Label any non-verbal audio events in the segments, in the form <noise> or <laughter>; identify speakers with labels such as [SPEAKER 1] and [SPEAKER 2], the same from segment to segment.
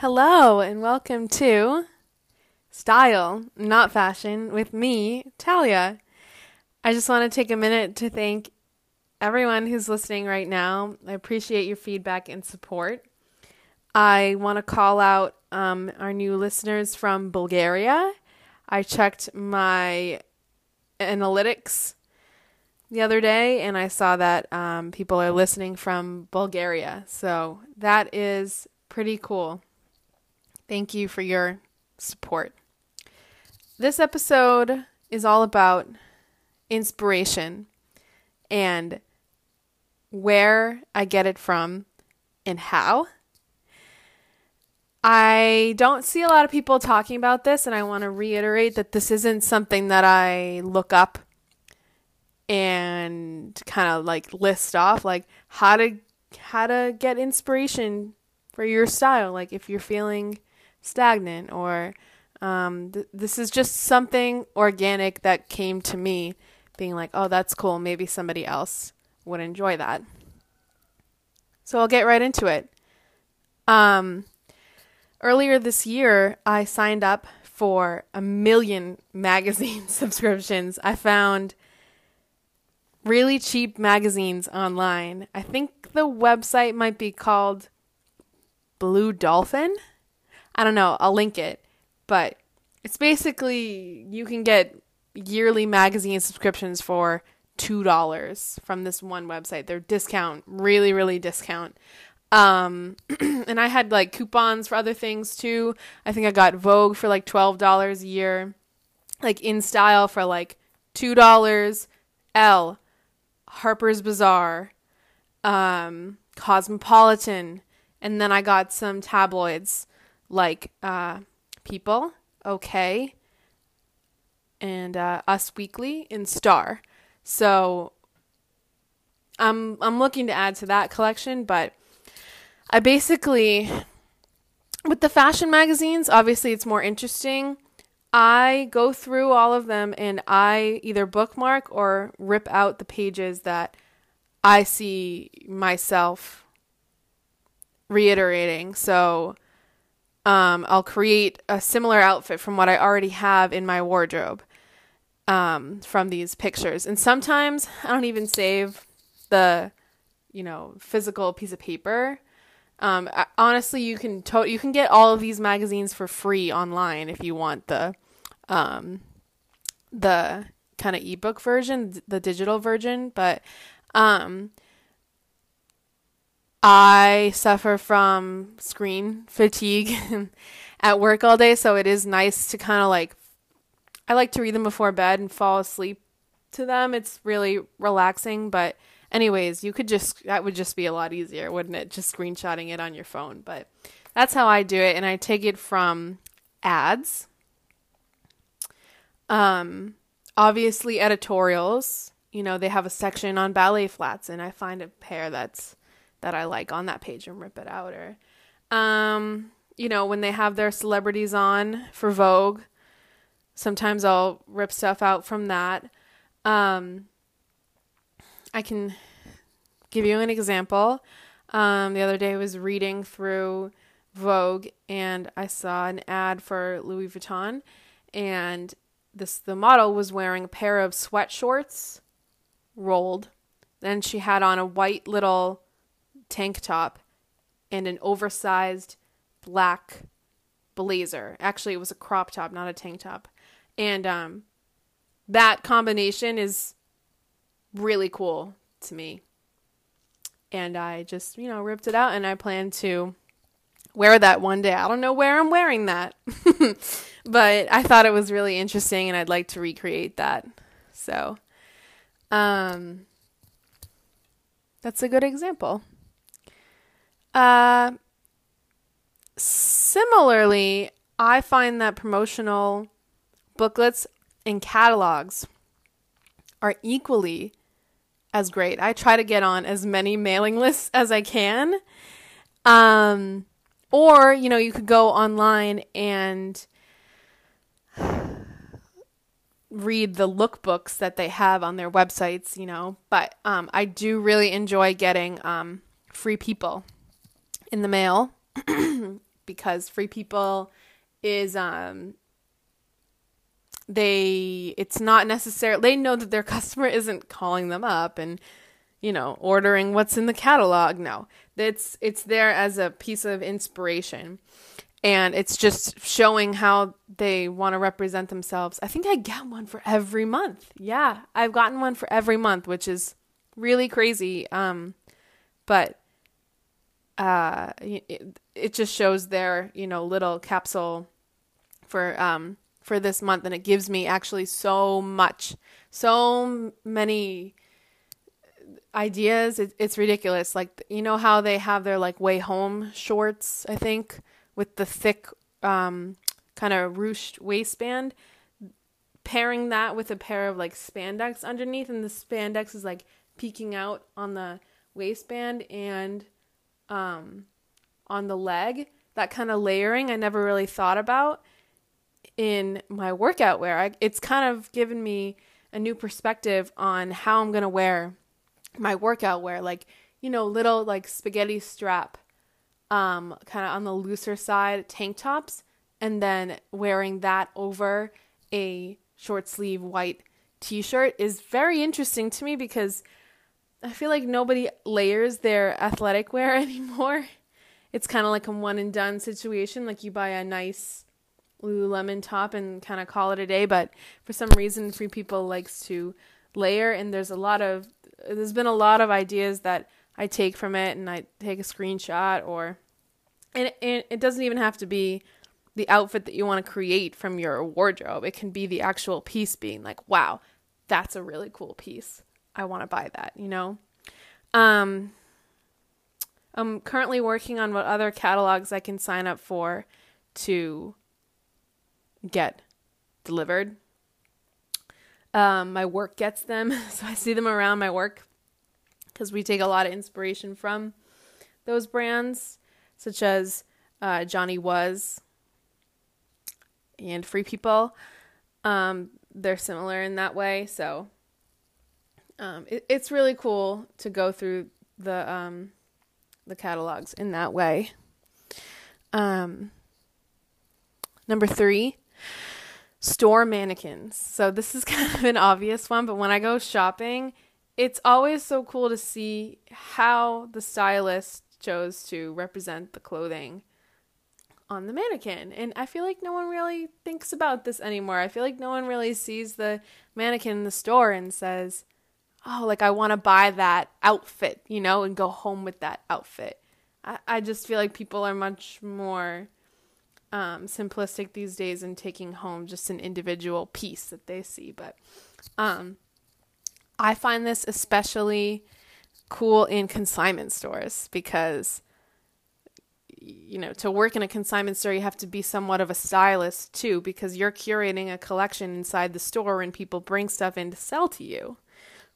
[SPEAKER 1] Hello, and welcome to Style, Not Fashion, with me, Talia. I just want to take a minute to thank everyone who's listening right now. I appreciate your feedback and support. I want to call out um, our new listeners from Bulgaria. I checked my analytics the other day and I saw that um, people are listening from Bulgaria. So that is pretty cool. Thank you for your support. This episode is all about inspiration and where I get it from and how. I don't see a lot of people talking about this, and I want to reiterate that this isn't something that I look up and kind of like list off like how to how to get inspiration for your style like if you're feeling stagnant or um, th- this is just something organic that came to me being like oh that's cool maybe somebody else would enjoy that so i'll get right into it um, earlier this year i signed up for a million <laughs> magazine <laughs> subscriptions i found really cheap magazines online. I think the website might be called Blue Dolphin. I don't know, I'll link it. But it's basically you can get yearly magazine subscriptions for $2 from this one website. They're discount, really really discount. Um <clears throat> and I had like coupons for other things too. I think I got Vogue for like $12 a year. Like in style for like $2. Elle, Harper's Bazaar, um, Cosmopolitan, and then I got some tabloids like uh, People, OK, and uh, Us Weekly, and Star. So I'm I'm looking to add to that collection, but I basically with the fashion magazines, obviously it's more interesting I go through all of them and I either bookmark or rip out the pages that I see myself reiterating. So um, I'll create a similar outfit from what I already have in my wardrobe um, from these pictures. And sometimes <laughs> I don't even save the, you know, physical piece of paper. Um, honestly, you can to- you can get all of these magazines for free online if you want the um, the kind of ebook version, the digital version. But um, I suffer from screen fatigue <laughs> at work all day, so it is nice to kind of like I like to read them before bed and fall asleep to them. It's really relaxing, but anyways, you could just that would just be a lot easier, wouldn't it? Just screenshotting it on your phone. But that's how I do it and I take it from ads. Um obviously editorials, you know, they have a section on ballet flats and I find a pair that's that I like on that page and rip it out or um you know, when they have their celebrities on for Vogue, sometimes I'll rip stuff out from that. Um I can give you an example. Um, the other day I was reading through Vogue and I saw an ad for Louis Vuitton and this the model was wearing a pair of sweat shorts rolled. Then she had on a white little tank top and an oversized black blazer. Actually, it was a crop top, not a tank top. And um that combination is really cool to me. And I just, you know, ripped it out and I plan to wear that one day. I don't know where I'm wearing that. <laughs> but I thought it was really interesting and I'd like to recreate that. So um that's a good example. Uh similarly, I find that promotional booklets and catalogs are equally as great. I try to get on as many mailing lists <laughs> as I can. Um, or, you know, you could go online and <sighs> read the lookbooks that they have on their websites, you know. But um, I do really enjoy getting um, free people in the mail <clears throat> because Free People is um they it's not necessarily they know that their <laughs> customer isn't calling them up and you know ordering what's in the catalog. No. It's it's there as a piece of inspiration. And it's just showing how they want to represent themselves. I think i get one for every month. Yeah i've gotten one for every month which is really crazy. Um but uh it, it just shows their you know little capsule for um for this month. And it gives me actually so much so many ideas. It, it's ridiculous. Like you know how they have their like way home shorts i think with the thick um kind of ruched waistband? Pairing that with a pair of like spandex underneath and the spandex is like peeking out on the waistband and um on the leg that kind of layering i never really thought about in my workout wear. I, it's kind of given me a new perspective on how I'm going to wear my workout wear. Like, you know, little like spaghetti strap, um, kind of on the looser side tank tops, and then wearing that over a short sleeve white t shirt is very interesting to me because I feel like nobody layers their athletic <laughs> wear anymore. It's kind of like a one and done situation. Like you buy a nice Lululemon top and kind of call it a day. But for some reason, Free People likes to layer, and there's a lot of there's been a lot of ideas that I take from it, and I take a screenshot, or and it, it doesn't even have to be the outfit that you want to create from your wardrobe. It can be the actual piece being like, wow, that's a really cool piece. I want to buy that, you know? Um, I'm currently working on what other catalogs I can sign up for to get delivered. Um, my work gets them, <laughs> so I see them around my work because we take a lot of inspiration from those brands, such as uh, Johnny Was and Free People. Um, they're similar in that way, so um, it, it's really cool to go through the um, the catalogs in that way. Um, number three, store mannequins. So this is <laughs> kind of an obvious one, but when I go shopping, it's always so cool to see how the stylist chose to represent the clothing on the mannequin. And I feel like no one really thinks about this anymore. I feel like no one really sees the mannequin in the store and says, "Oh, like I want to buy that outfit," you know, and go home with that outfit. I, I just feel like people are much more um, simplistic these days in taking home just an individual piece that they see. But um, I find this especially cool in consignment stores because you know to work in a consignment store you have to be somewhat of a stylist too because you're curating a collection inside the store and people bring stuff in to sell to you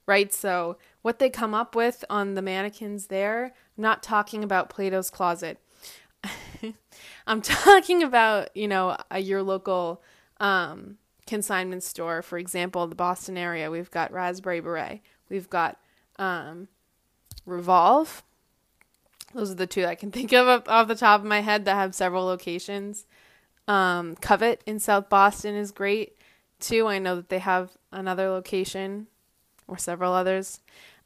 [SPEAKER 1] right so what they come up with on the mannequins there I'm not talking about plato's closet <laughs> I'm talking about, you know, a, your local um, consignment store. For example, the Boston area, we've got Raspberry Beret. We've got um, Revolve. Those are the two I can think of off the top of my head that have several locations. Um, Covet in South Boston is great too. I know that they have another location or several others.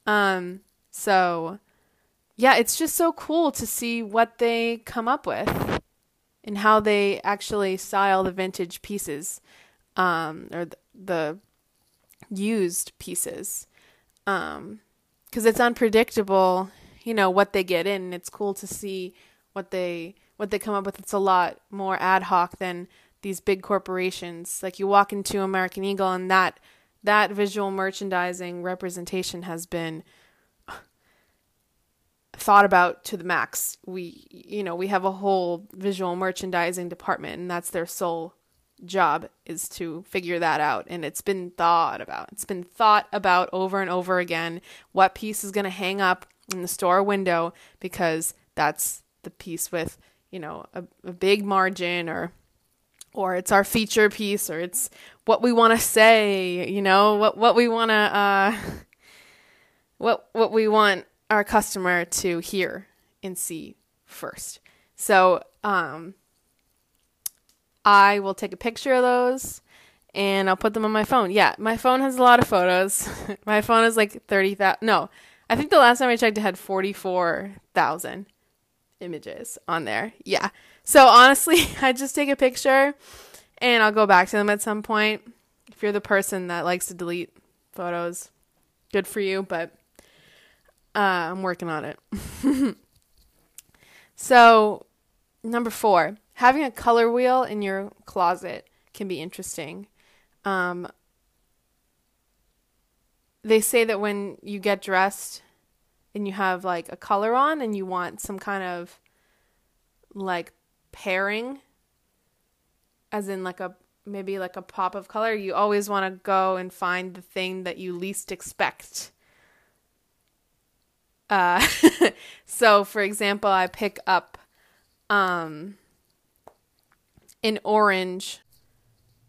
[SPEAKER 1] Um, so yeah, it's just so cool to see what they come up with and how they actually style the vintage pieces um, or the, used pieces. Because um, it's unpredictable, you know, what they get in. It's cool to see what they what they come up with. It's a lot more ad hoc than these big corporations. Like you walk into American Eagle and that that visual merchandising representation has been thought about to the max. We, you know, we have a whole visual merchandising department, and that's their sole job is to figure that out. And it's been thought about. It's been thought about over and over again. What piece is going to hang up in the store window because that's the piece with, you know, a, a big margin or or it's our feature piece or it's what we want to say, you know, what what we want to uh what what we want our customer to hear and see first. So um, I will take a picture of those and I'll put them on my phone. Yeah, my phone has a lot of photos. <laughs> my phone is like 30,000. No, I think the last time I checked it had 44,000 images on there. Yeah. So honestly, <laughs> I just take a picture and I'll go back to them at some point. If you're the person that likes to delete photos, good for you, but uh, I'm working on it. <laughs> so, number four, having a color wheel in your closet can be interesting. Um, they say that when you get dressed and you have like a color on and you want some kind of like pairing as in like a maybe like a pop of color you always want to go and find the thing that you least expect. Uh <laughs> so for example i pick up um an orange.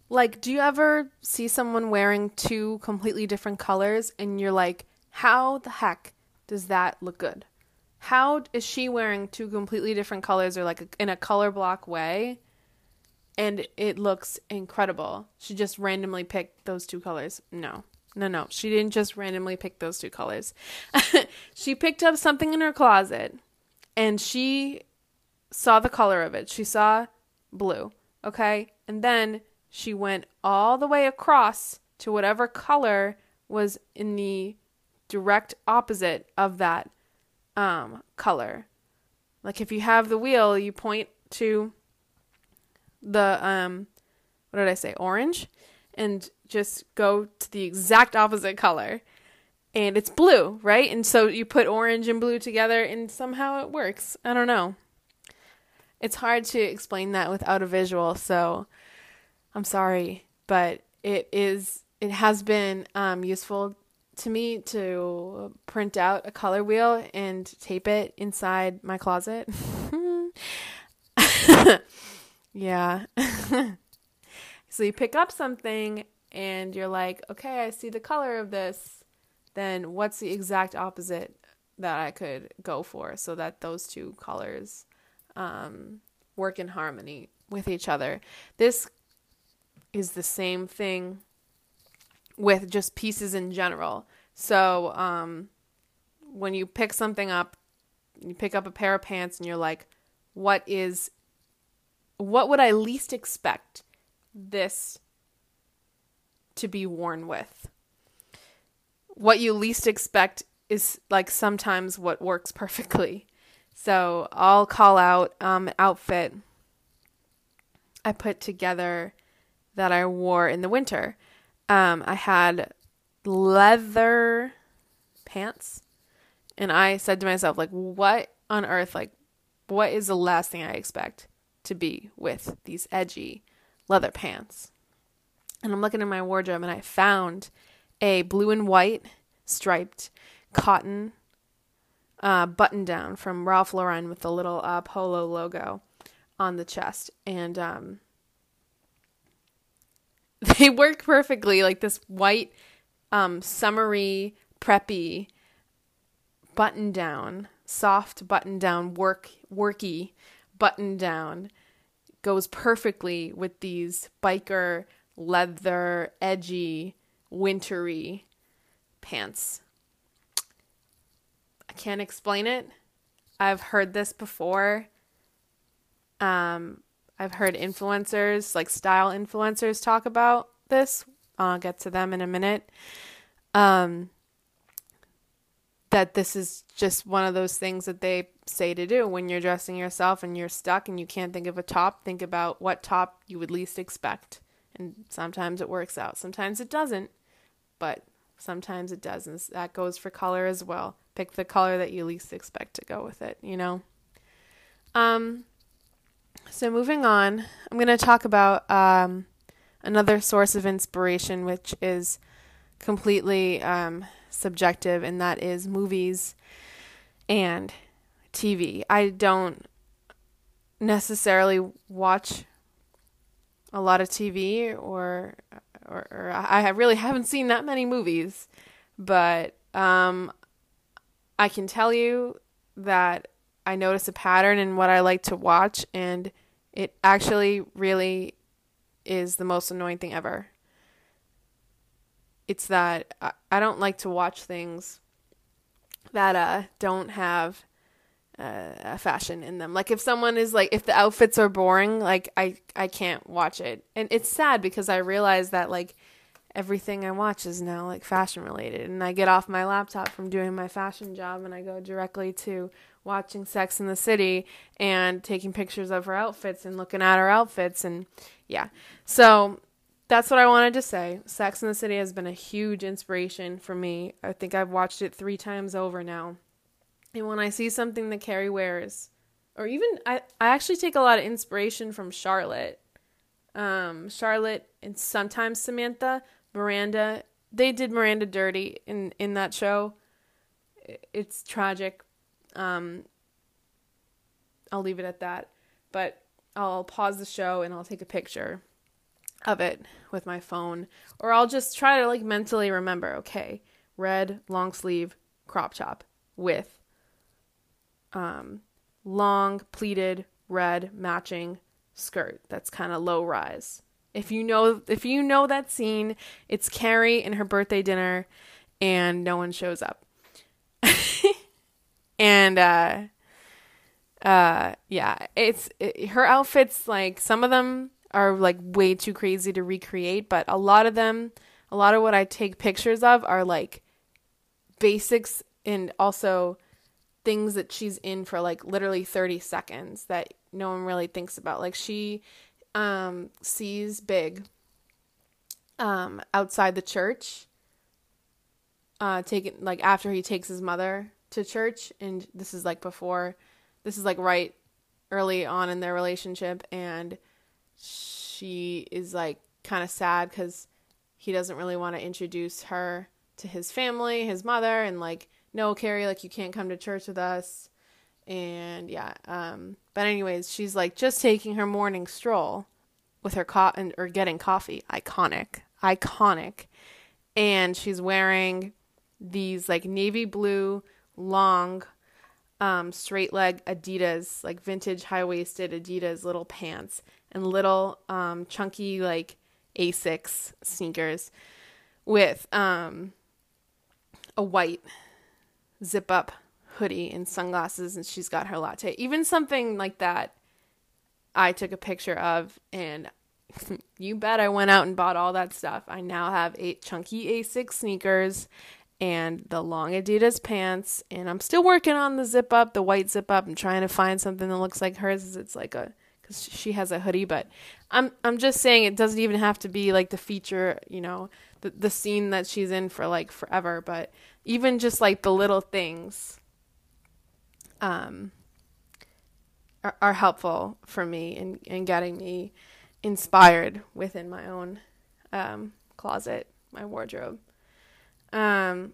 [SPEAKER 1] Like do you ever see someone wearing two completely different colors and you're like how the heck does that look good how is she wearing two completely different colors or like in a color block way and it looks incredible. She just randomly picked those two colors. No. No, no. She didn't just randomly pick those two colors. <laughs> she picked up something in her closet and she saw the color of it. She saw blue, okay? And then she went all the way across to whatever color was in the direct opposite of that um, color. Like if you have the wheel, you point to the um what did I say? Orange and just go to the exact opposite color. And it's blue, right? And so you put orange and blue together and somehow it works. I don't know. It's hard to explain that without a visual, so I'm sorry, but it is it has been um, useful to me to print out a color wheel and tape it inside my closet. <laughs> Yeah. <laughs> so you pick up something and you're like, okay, I see the color of this. Then what's the exact opposite that I could go for so that those two colors um, work in harmony with each other? This is the same thing with just pieces in general. So um, when you pick something up, you pick up a pair of pants and you're like, what is what would I least expect this to be worn with? What you least expect is like sometimes what works <laughs> perfectly. So I'll call out um, outfit I put together that I wore in the winter. Um, I had leather pants, and I said to myself, like, what on earth? Like, what is the last thing I expect? to be with these edgy leather pants. And I'm looking in my wardrobe and I found a blue and white striped cotton uh, button down from Ralph Lauren with the little uh, polo logo on the chest. And um, <laughs> they work perfectly like this white, um, summery, preppy button down, soft button down, work, worky button down goes perfectly with these biker leather edgy wintry pants. I can't explain it. I've heard this before. Um, I've heard influencers, like style influencers, talk about this. I'll get to them in a minute. Um, that this is just one of those things that they say to do when you're dressing yourself and you're stuck and you can't think of a top. Think about what top you would least expect. And sometimes it works out, sometimes it doesn't, but sometimes it does. And that goes for color as well. Pick the color that you least expect to go with it, you know? Um, so moving on, I'm going to talk about um, another source of inspiration, which is completely um, subjective, and that is movies and TV. I don't necessarily watch a lot of TV or or, or I really haven't seen that many movies, but um, I can tell you that I notice a pattern in what I like to watch, and it actually really is the most annoying thing ever. It's that I, I don't like to watch things that uh, don't have uh, fashion in them. Like if someone is like if the outfits are boring, like I I can't watch it. And it's sad because I realize that like everything I watch is now like fashion related and I get off my laptop from doing my fashion job and I go directly to watching Sex in the City and taking pictures of her outfits and looking at her outfits and yeah. So that's what I wanted to say. Sex in the City has been a huge inspiration for me. I think I've watched it 3 times over now. And when I see something that Carrie wears or even I I actually take a lot of inspiration from Charlotte. Um Charlotte and sometimes Samantha Miranda. They did Miranda dirty in in that show. It's tragic. Um, I'll leave it at that. But I'll pause the show and I'll take a picture of it with my phone, or I'll just try to like mentally remember. Okay, red long sleeve crop top with um, long pleated red matching skirt that's kind of low rise. If you know if you know that scene, it's Carrie in her birthday dinner and no one shows up. <laughs> and uh uh yeah, it's it, her outfits like some of them are like way too crazy to recreate, but a lot of them, a lot of what I take pictures of are like basics and also things that she's in for like literally 30 seconds that no one really thinks about. Like she um, sees Big um, outside the church, uh, taking like after he takes his mother to church, and this is like before, this is like right early on in their relationship, and she is like kind of sad because he doesn't really want to introduce her to his family, his mother, and like, no, Carrie, like you can't come to church with us and yeah um but anyways she's like just taking her morning stroll with her co- or getting coffee. Iconic. Iconic. And she's wearing these like navy blue long um straight leg adidas like vintage high waisted adidas little pants and little um chunky like asics sneakers with um a white zip up hoodie and sunglasses and she's got her latte. Even something like that I took a picture of and <laughs> you bet I went out and bought all that stuff. I now have eight chunky Asics sneakers and the long Adidas pants and I'm still working on the zip up, the white zip up. I'm trying to find something that looks like hers. It's like a cuz she has a hoodie, but I'm I'm just saying it doesn't even have to be like the feature, you know, the the scene that she's in for like forever, but even just like the little things um, are, are helpful for me in, in getting me inspired within my own um, closet, my wardrobe. Um,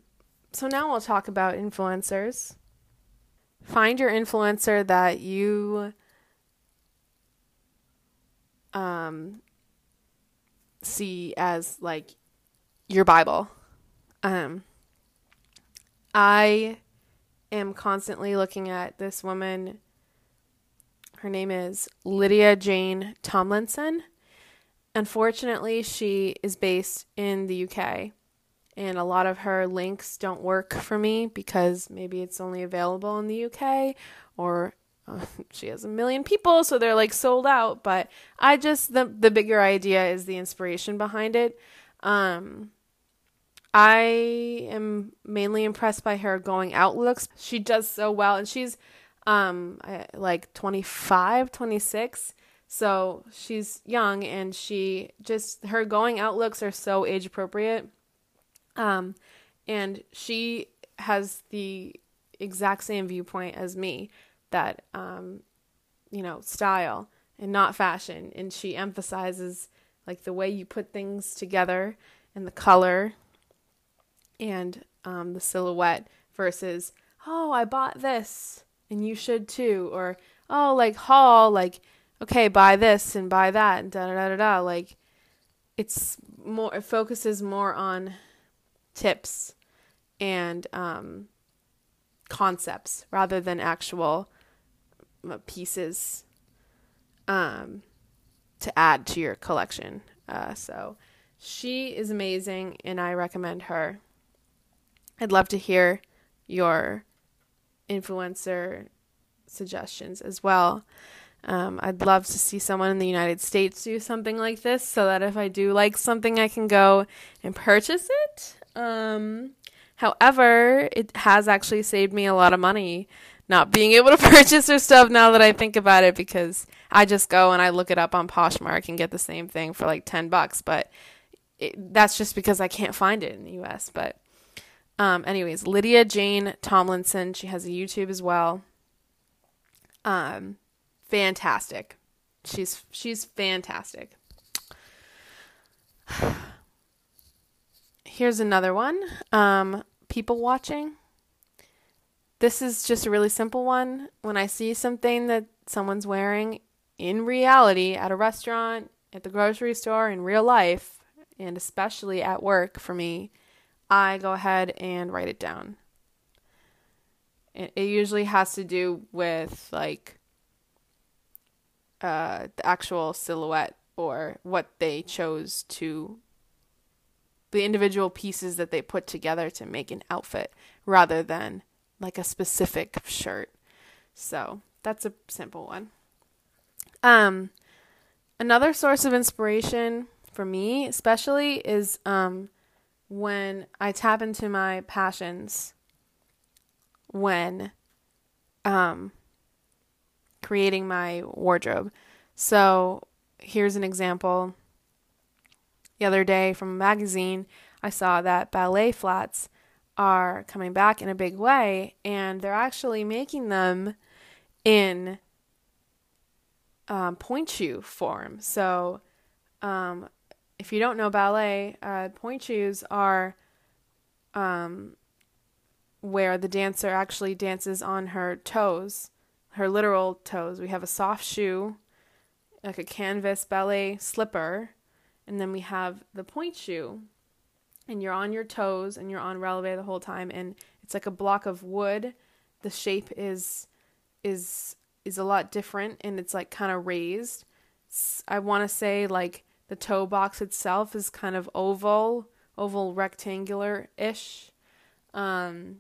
[SPEAKER 1] so now we'll talk about influencers. Find your influencer that you um, see as like your Bible. Um, I am constantly looking at this woman. Her name is Lydia Jane Tomlinson. Unfortunately, she is based in the UK, and a lot of her links don't work for me because maybe it's only available in the UK or uh, <laughs> she has a million people so they're like sold out but i just the the bigger idea is the inspiration behind it um I am mainly impressed by her going out looks. She does so well and she's um like 25, 26. So she's young and she just her going out looks are so age appropriate. Um and she has the exact same viewpoint as me that um you know, style and not fashion and she emphasizes like the way you put things together and the color and um, the silhouette versus oh I bought this and you should too or oh like haul like okay buy this and buy that and da da da da like it's more it focuses more on tips and um, concepts rather than actual pieces um, to add to your collection. Uh, so she is amazing, and I recommend her. I'd love to hear your influencer suggestions as well. Um, I'd love to see someone in the United States do something like this so that if I do like something, I can go and purchase it. Um, however, it has actually saved me a lot of money not being able to <laughs> purchase her stuff now that I think about it because I just go and I look it up on Poshmark and get the same thing for like 10 bucks. But it, that's just because I can't find it in the US. But, um, anyways, Lydia Jane Tomlinson, she has a YouTube as well. Um, fantastic. She's she's fantastic. <sighs> Here's another one. Um, people watching. This is just a really simple one. When I see something that someone's wearing in reality at a restaurant, at the grocery store, in real life, and especially at work for me, I go ahead and write it down. It, usually has to do with like uh, the actual silhouette or what they chose to the individual pieces that they put together to make an outfit rather than like a specific shirt. So, that's a simple one. Um another source of inspiration for me especially is um when I tap into my passions when um creating my wardrobe. So, here's an example. The other day from a magazine, I saw that ballet flats are coming back in a big way, and they're actually making them in um, pointe shoe form. So, um, if you don't know ballet, uh, pointe shoes are um, where the dancer actually dances on her toes her literal toes. We have a soft shoe, like a canvas ballet slipper, and then we have the pointe shoe. And you're on your toes and you're on releve the whole time and it's like a block of wood. The shape is is is a lot different and it's like kind of raised. I want to say like the toe box itself is kind of oval, oval rectangular ish. Um,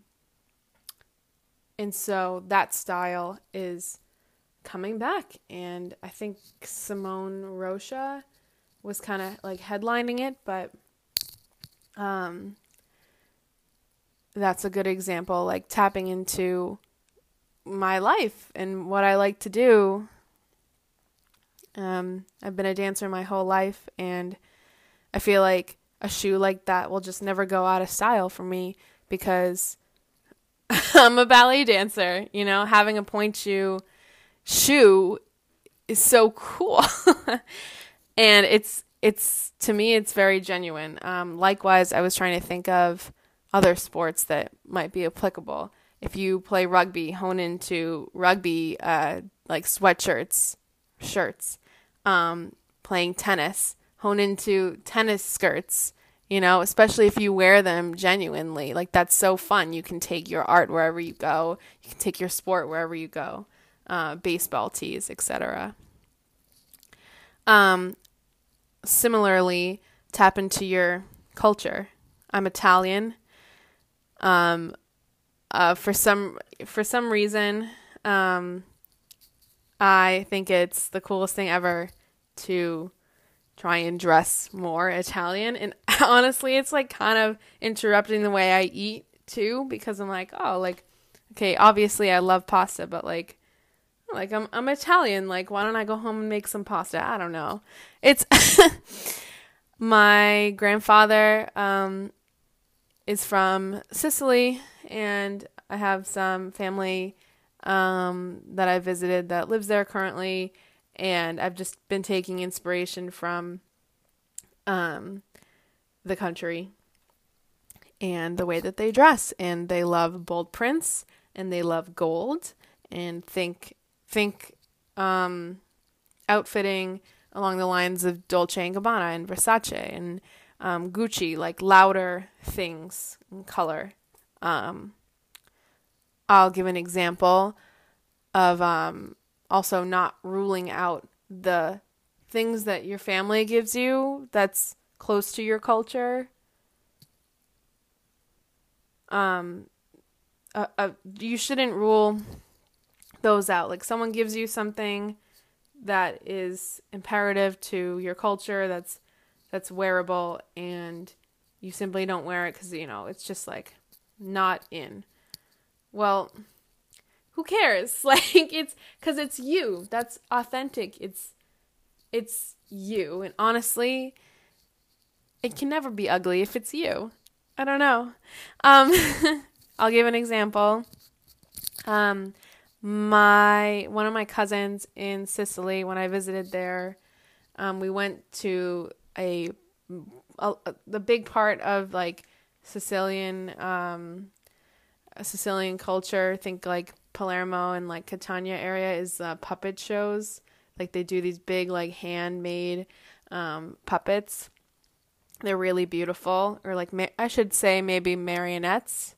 [SPEAKER 1] and so that style is coming back. And I think Simone Rocha was kind of like headlining it, but um, that's a good example, like tapping into my life and what I like to do. Um, I've been a dancer my whole life, and I feel like a shoe like that will just never go out of style for me because <laughs> I'm a ballet dancer, you know, having a pointe shoe shoe is so cool. <laughs> and it's it's to me it's very genuine. Um, likewise, I was trying to think of other sports that might be applicable. If you play rugby, hone into rugby uh, like sweatshirts, shirts. Um, playing tennis, hone into tennis skirts you know, especially if you wear them genuinely. Like that's so fun. You can take your art wherever you go. You can take your sport wherever you go. Uh, baseball tees, etc. Um, similarly, tap into your culture. I'm Italian. Um, uh, for some for some reason, um, I think it's the coolest thing ever to try and dress more Italian. And <laughs> honestly, it's like kind of interrupting the way I eat too because I'm like, oh, like okay, obviously I love pasta, but like like I'm I'm Italian, like why don't I go home and make some pasta? I don't know. It's <laughs> my grandfather um is from Sicily and I have some family um that I visited that lives there currently. And I've just been taking inspiration from um, the country and the way that they dress. And they love bold prints and they love gold. And think think um, outfitting along the lines of Dolce and Gabbana and Versace and um, Gucci like louder things in color. Um, I'll give an example of um, also not ruling out the things that your family gives you that's close to your culture. Um, uh, uh, you shouldn't rule those out. Like someone gives you something that is imperative to your culture, that's that's wearable, and you simply don't wear it because you know it's just like not in. Well, who cares? <laughs> Like it's because it's you. That's authentic. It's it's you, and honestly, it can never be ugly if it's you. I don't know. Um, <laughs> I'll give an example. Um, my one of my cousins in Sicily when I visited there, um, we went to a, a, the big part of like Sicilian um, Sicilian culture. I think like Palermo and like Catania area is uh, puppet shows. Like they do these big like handmade um, puppets. They're really beautiful, or like ma- I should say maybe marionettes.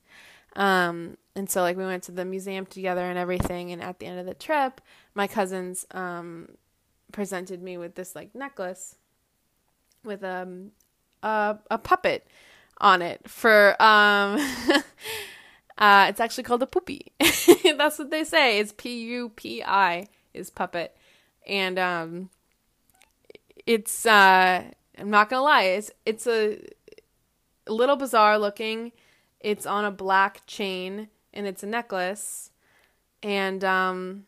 [SPEAKER 1] Um, and so like we went to the museum together and everything. And at the end of the trip, my cousins um, presented me with this like necklace with um, a a puppet on it for um. <laughs> Uh, it's actually called a pupi. <laughs> That's what they say. It's P U P I is puppet, and um, it's uh, I'm not gonna lie, it's it's a little bizarre looking. It's on a black chain and it's a necklace, and um,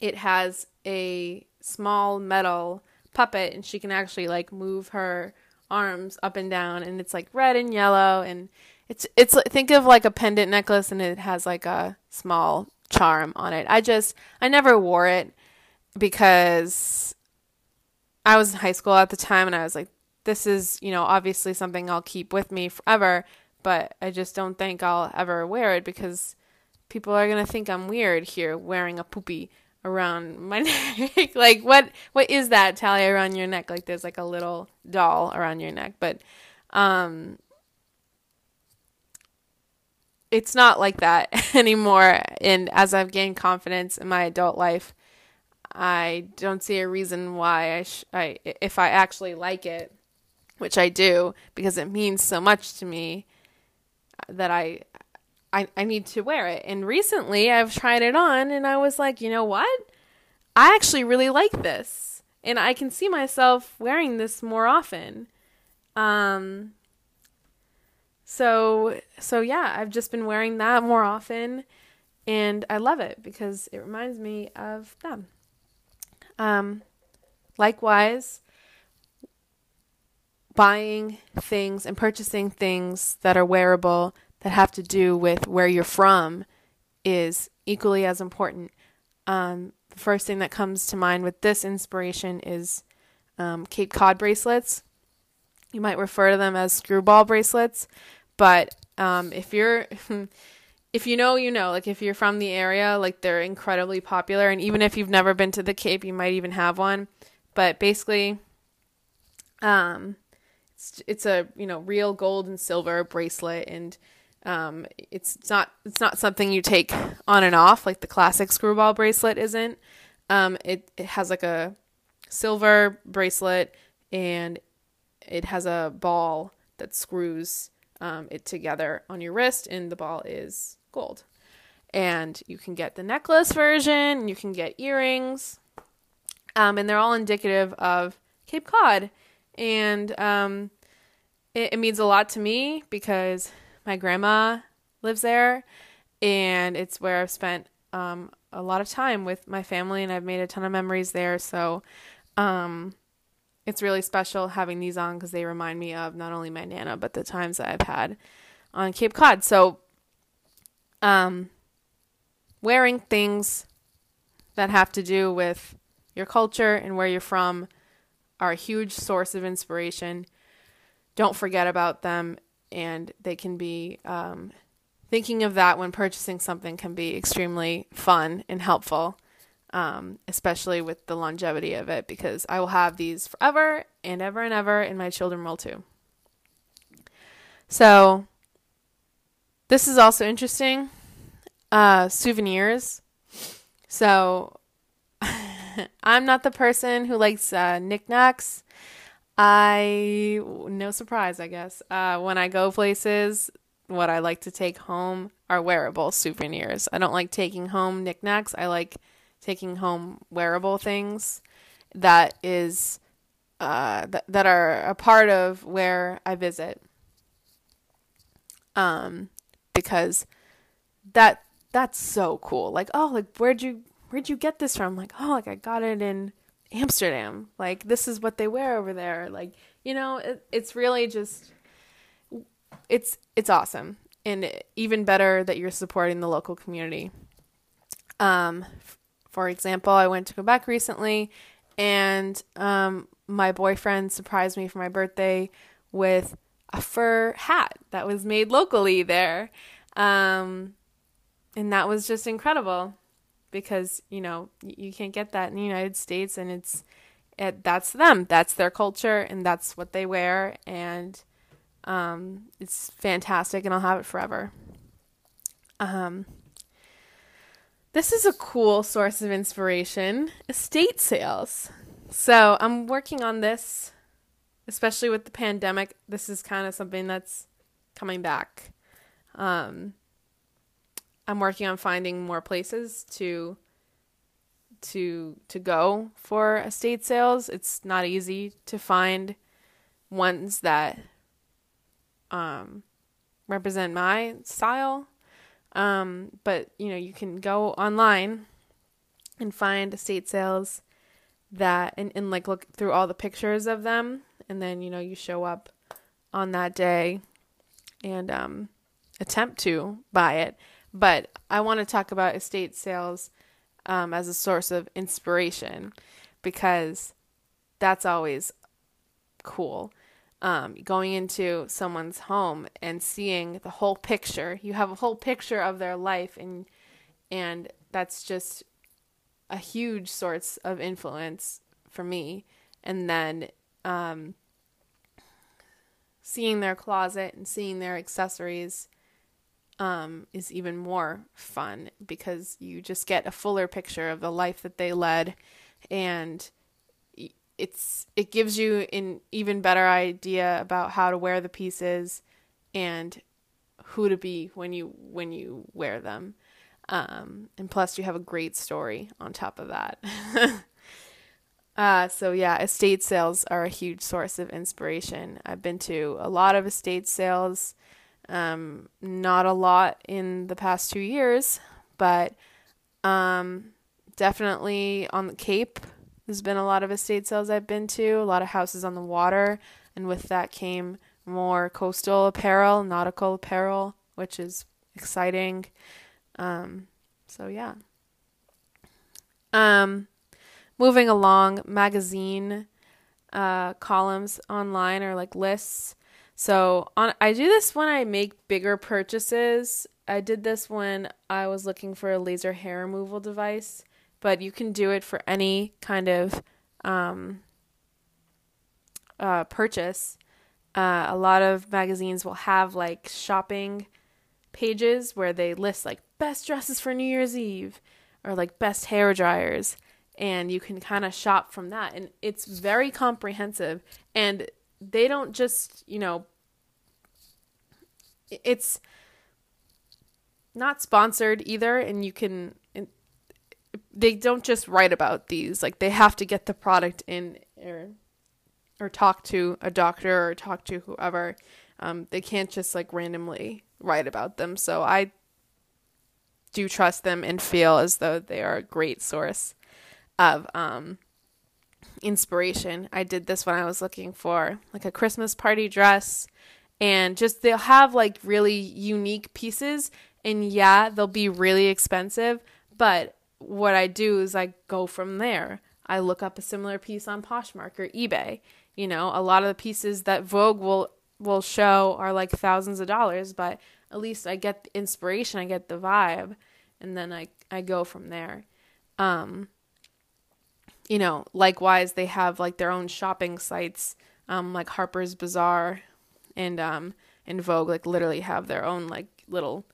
[SPEAKER 1] it has a small metal puppet, and she can actually like move her arms up and down, and it's like red and yellow and it's it's think of like a pendant necklace and it has like a small charm on it. I just I never wore it because I was in high school at the time and I was like this is, you know, obviously something I'll keep with me forever, but I just don't think I'll ever wear it because people are going to think I'm weird here wearing a pupi around my <laughs> neck. like what what is that Talia around your neck? Like there's like a little doll around your neck, but um it's not like that <laughs> anymore. And as I've gained confidence in my adult life, I don't see a reason why I, sh- I if I actually like it, which I do because it means so much to me that I I I need to wear it. And recently I've tried it on and I was like, "You know what? I actually really like this." And I can see myself wearing this more often. Um so so yeah, I've just been wearing that more often and I love it because it reminds me of them. Um likewise, buying things and purchasing things that are wearable that have to do with where you're from is equally as important. Um, the first thing that comes to mind with this inspiration is um, Cape Cod bracelets. You might refer to them as screwball bracelets, but um, if you're <laughs> if you know, you know. Like if you're from the area, like they're incredibly popular, and even if you've never been to the Cape, you might even have one. But basically, um, it's it's a you know real gold and silver bracelet, and um, it's, not it's not something you take on and off like the classic screwball bracelet isn't. Um, it it has like a silver bracelet, and it has a ball that screws um, it together on your wrist, and the ball is gold. And you can get the necklace version, you can get earrings, um, and they're all indicative of Cape Cod. And um, it, it means a lot to me because my grandma lives there, and it's where I've spent um, a lot of time with my family, and I've made a ton of memories there. So, um, it's really special having these on because they remind me of not only my nana but the times that I've had on Cape Cod. So, um, wearing things that have to do with your culture and where you're from are a huge source of inspiration. Don't forget about them, and they can be um, thinking of that when purchasing something can be extremely fun and helpful um, especially with the longevity of it, because I will have these forever and ever and ever, and my children will too. So, this is also interesting. Uh, souvenirs. So <laughs> I'm not the person who likes uh, knickknacks. I, no surprise, I guess. Uh, when I go places, what I like to take home are wearable souvenirs. I don't like taking home knickknacks. I like taking home wearable things that is uh, th- that are a part of where I visit. Um, because that that's so cool. Like, oh, like where'd you where'd you get this from? Like, oh, like I got it in Amsterdam. Like this is what they wear over there. Like, you know, it, it's really just it's it's awesome and even better that you're supporting the local community. Um, for example, I went to Quebec recently and um, my boyfriend surprised me for my birthday with a fur hat that was made locally there. Um, and that was just incredible because, you know, you can't get that in the United States and it's it, that's them. That's their culture and that's what they wear and um, it's fantastic and I'll have it forever. Um, this is a cool source of inspiration estate sales. So I'm working on this, especially with the pandemic. This is kind of something that's coming back. Um, I'm working on finding more places to to to go for estate sales. It's not easy to find ones that um, represent my style. Um, but you know, you can go online and find estate sales that and, and like look through all the pictures of them. And then you know you show up on that day and um, attempt to buy it. But i want to talk about estate sales um, as a source of inspiration because that's always cool um, going into someone's home and seeing the whole picture. You have a whole picture of their life, and and that's just a huge source of influence for me. And then um, seeing their closet and seeing their accessories um, is even more fun because you just get a fuller picture of the life that they led and it's it gives you an even better idea about how to wear the pieces and who to be when you when you wear them. Um, and plus, you have a great story on top of that. <laughs> uh, so yeah, estate sales are a huge source of inspiration. I've been to a lot of estate sales, um, not a lot in the past two years, but um, definitely on the Cape there's been a lot of estate sales I've been to, a lot of houses on the water, and with that came more coastal apparel, nautical apparel, which is exciting. Um, so yeah. Um, moving along, magazine uh, columns online or like lists. So on, I do this when I make bigger purchases. I did this when I was looking for a laser hair removal device but you can do it for any kind of um, uh, purchase. Uh, a lot of magazines will have like shopping pages where they list like best dresses for New Year's Eve or like best hair dryers and you can kind of shop from that and it's very comprehensive and they don't just, you know, it's not sponsored either and you can they don't just write about these like they have to get the product in or or talk to a doctor or talk to whoever. Um, they can't just like randomly write about them. So i do trust them and feel as though they are a great source of um, inspiration. I did this when i was looking for like a christmas party dress and just they'll have like really unique pieces and yeah they'll be really expensive but what I do is I go from there. I look up a similar piece on Poshmark or eBay. You know, a lot of the pieces that Vogue will will show are like thousands of dollars, but at least I get the inspiration, I get the vibe, and then I I go from there. Um you know, likewise they have like their own shopping sites, um like Harper's Bazaar and um and Vogue like literally have their own like little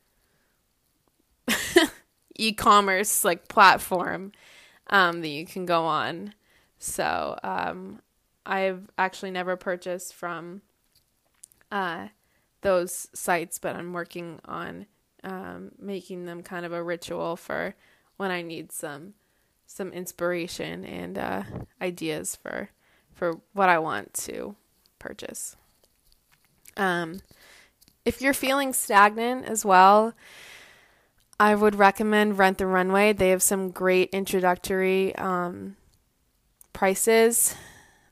[SPEAKER 1] e-commerce like platform um, that you can go on. So um, I've actually never purchased from uh, those sites, but I'm working on um, making them kind of a ritual for when I need some some inspiration and uh, ideas for for what I want to purchase. Um, if you're feeling stagnant as well, I would recommend Rent the Runway. They have some great introductory um, prices.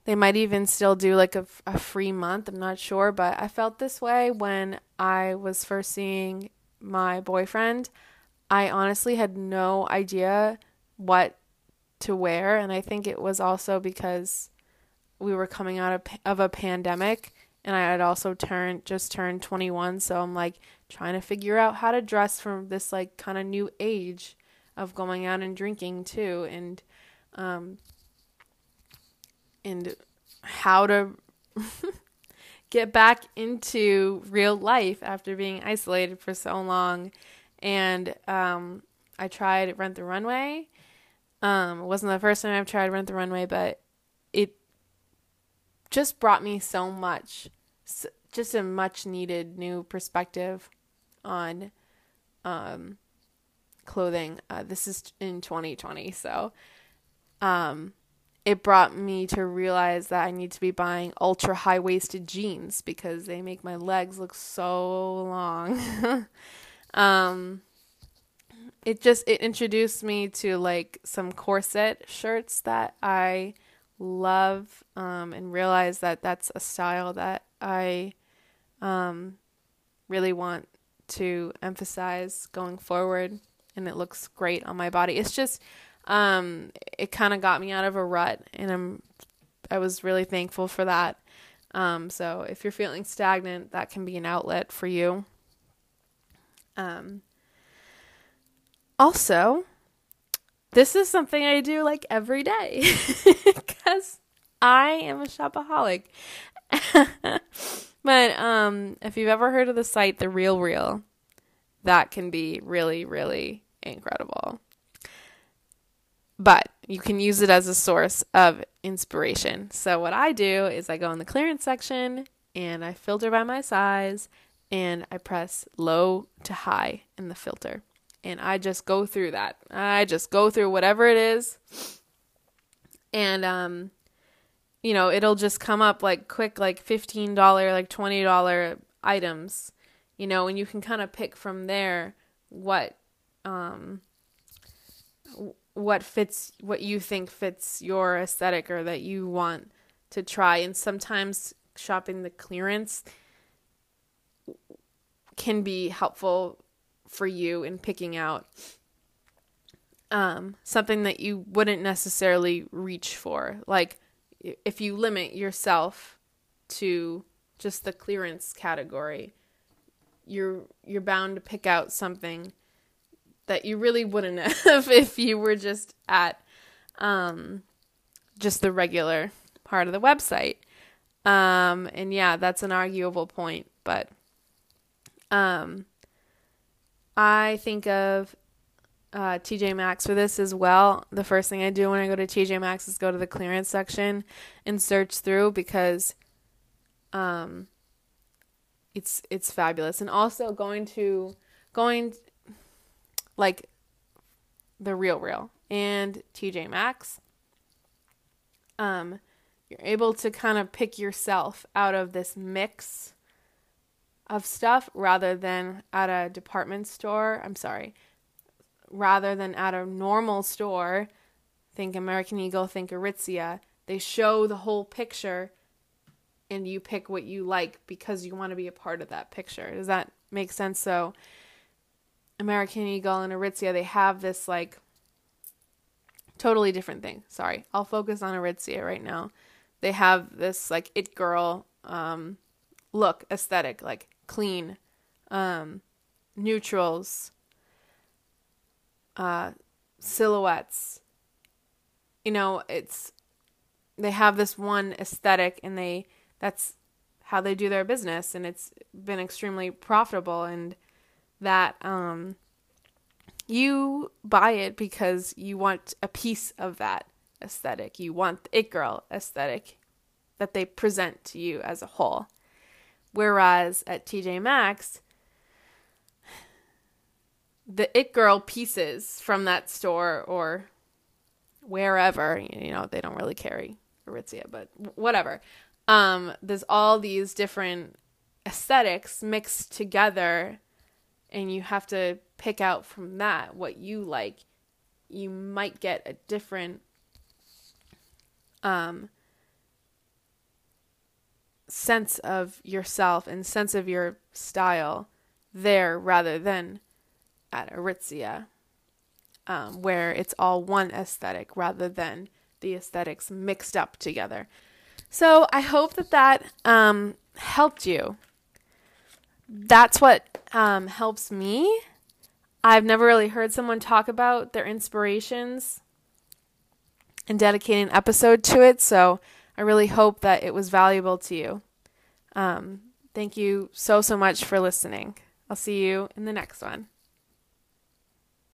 [SPEAKER 1] They might even still do like a, a free month. I'm not sure, but I felt this way when I was first seeing my boyfriend. I honestly had no idea what to wear, and I think it was also because we were coming out of, of a pandemic and I had also turned just turned 21 so I'm like trying to figure out how to dress from this like kind of new age of going out and drinking too and um and how to <laughs> get back into real life after being isolated for so long. And um I tried Rent the Runway. Um it wasn't the first time I've tried Rent the Runway but just brought me so much, just a much needed new perspective on um, clothing. Uh, this is in 2020, so um, it brought me to realize that I need to be buying ultra high waisted jeans because they make my legs look so long. <laughs> um, it just it introduced me to like some corset shirts that I love um, and realize that that's a style that I um, really want to emphasize going forward. And it looks great on my body. It's just, um, it kind of got me out of a rut, and I'm, I was really thankful for that. Um, so if you're feeling stagnant, that can be an outlet for you. Um, also, this is something I do like every day <laughs> because I am a shopaholic. <laughs> but um, if you've ever heard of the site The Real Real, that can be really, really incredible. But you can use it as a source of inspiration. So, what I do is I go in the clearance section and I filter by my size and I press low to high in the filter and I just go through that. I just go through whatever it is. And um you know, it'll just come up like quick like $15, like $20 items, you know, and you can kind of pick from there what um what fits what you think fits your aesthetic or that you want to try and sometimes shopping the clearance can be helpful for you in picking out um, something that you wouldn't necessarily reach for. Like if you limit yourself to just the clearance category, you're you're bound to pick out something that you really wouldn't <laughs> have if you were just at um, just the regular part of the website. Um, and yeah, that's an arguable point, but um, I think of uh, TJ Maxx for this as well. The first thing I do when I go to TJ Maxx is go to the clearance section and search through because um, it's it's fabulous. And also going to going like the Real Real and TJ Maxx. Um, you're able to kind of pick yourself out of this mix of stuff rather than at a department store. I'm sorry, rather than at a normal store. Think American Eagle, think Aritzia. They show the whole picture and you pick what you like because you want to be a part of that picture. Does that make sense? So, American Eagle and Aritzia, they have this like totally different thing. Sorry, I'll focus on Aritzia right now. They have this like it girl um, look aesthetic, like clean, um, neutrals, uh, silhouettes. You know, it's they have this one aesthetic and they that's how they do their business and it's been extremely profitable and that um you buy it because you want a piece of that aesthetic. You want the it girl aesthetic that they present to you as a whole. Whereas at TJ Maxx, the it girl pieces from that store or wherever, you know, they don't really carry Aritzia, but whatever. Um, there's all these different aesthetics mixed together and you have to pick out from that what you like. You might get a different um sense of yourself and sense of your style there rather than at Aritzia, um, where it's all one aesthetic rather than the aesthetics mixed up together. So I hope that that um, helped you. That's what um, helps me. I've never really heard someone talk about their inspirations and dedicate an episode to it, so I really hope that it was valuable to you. Um, thank you so, so much for listening. I'll see you in the next one.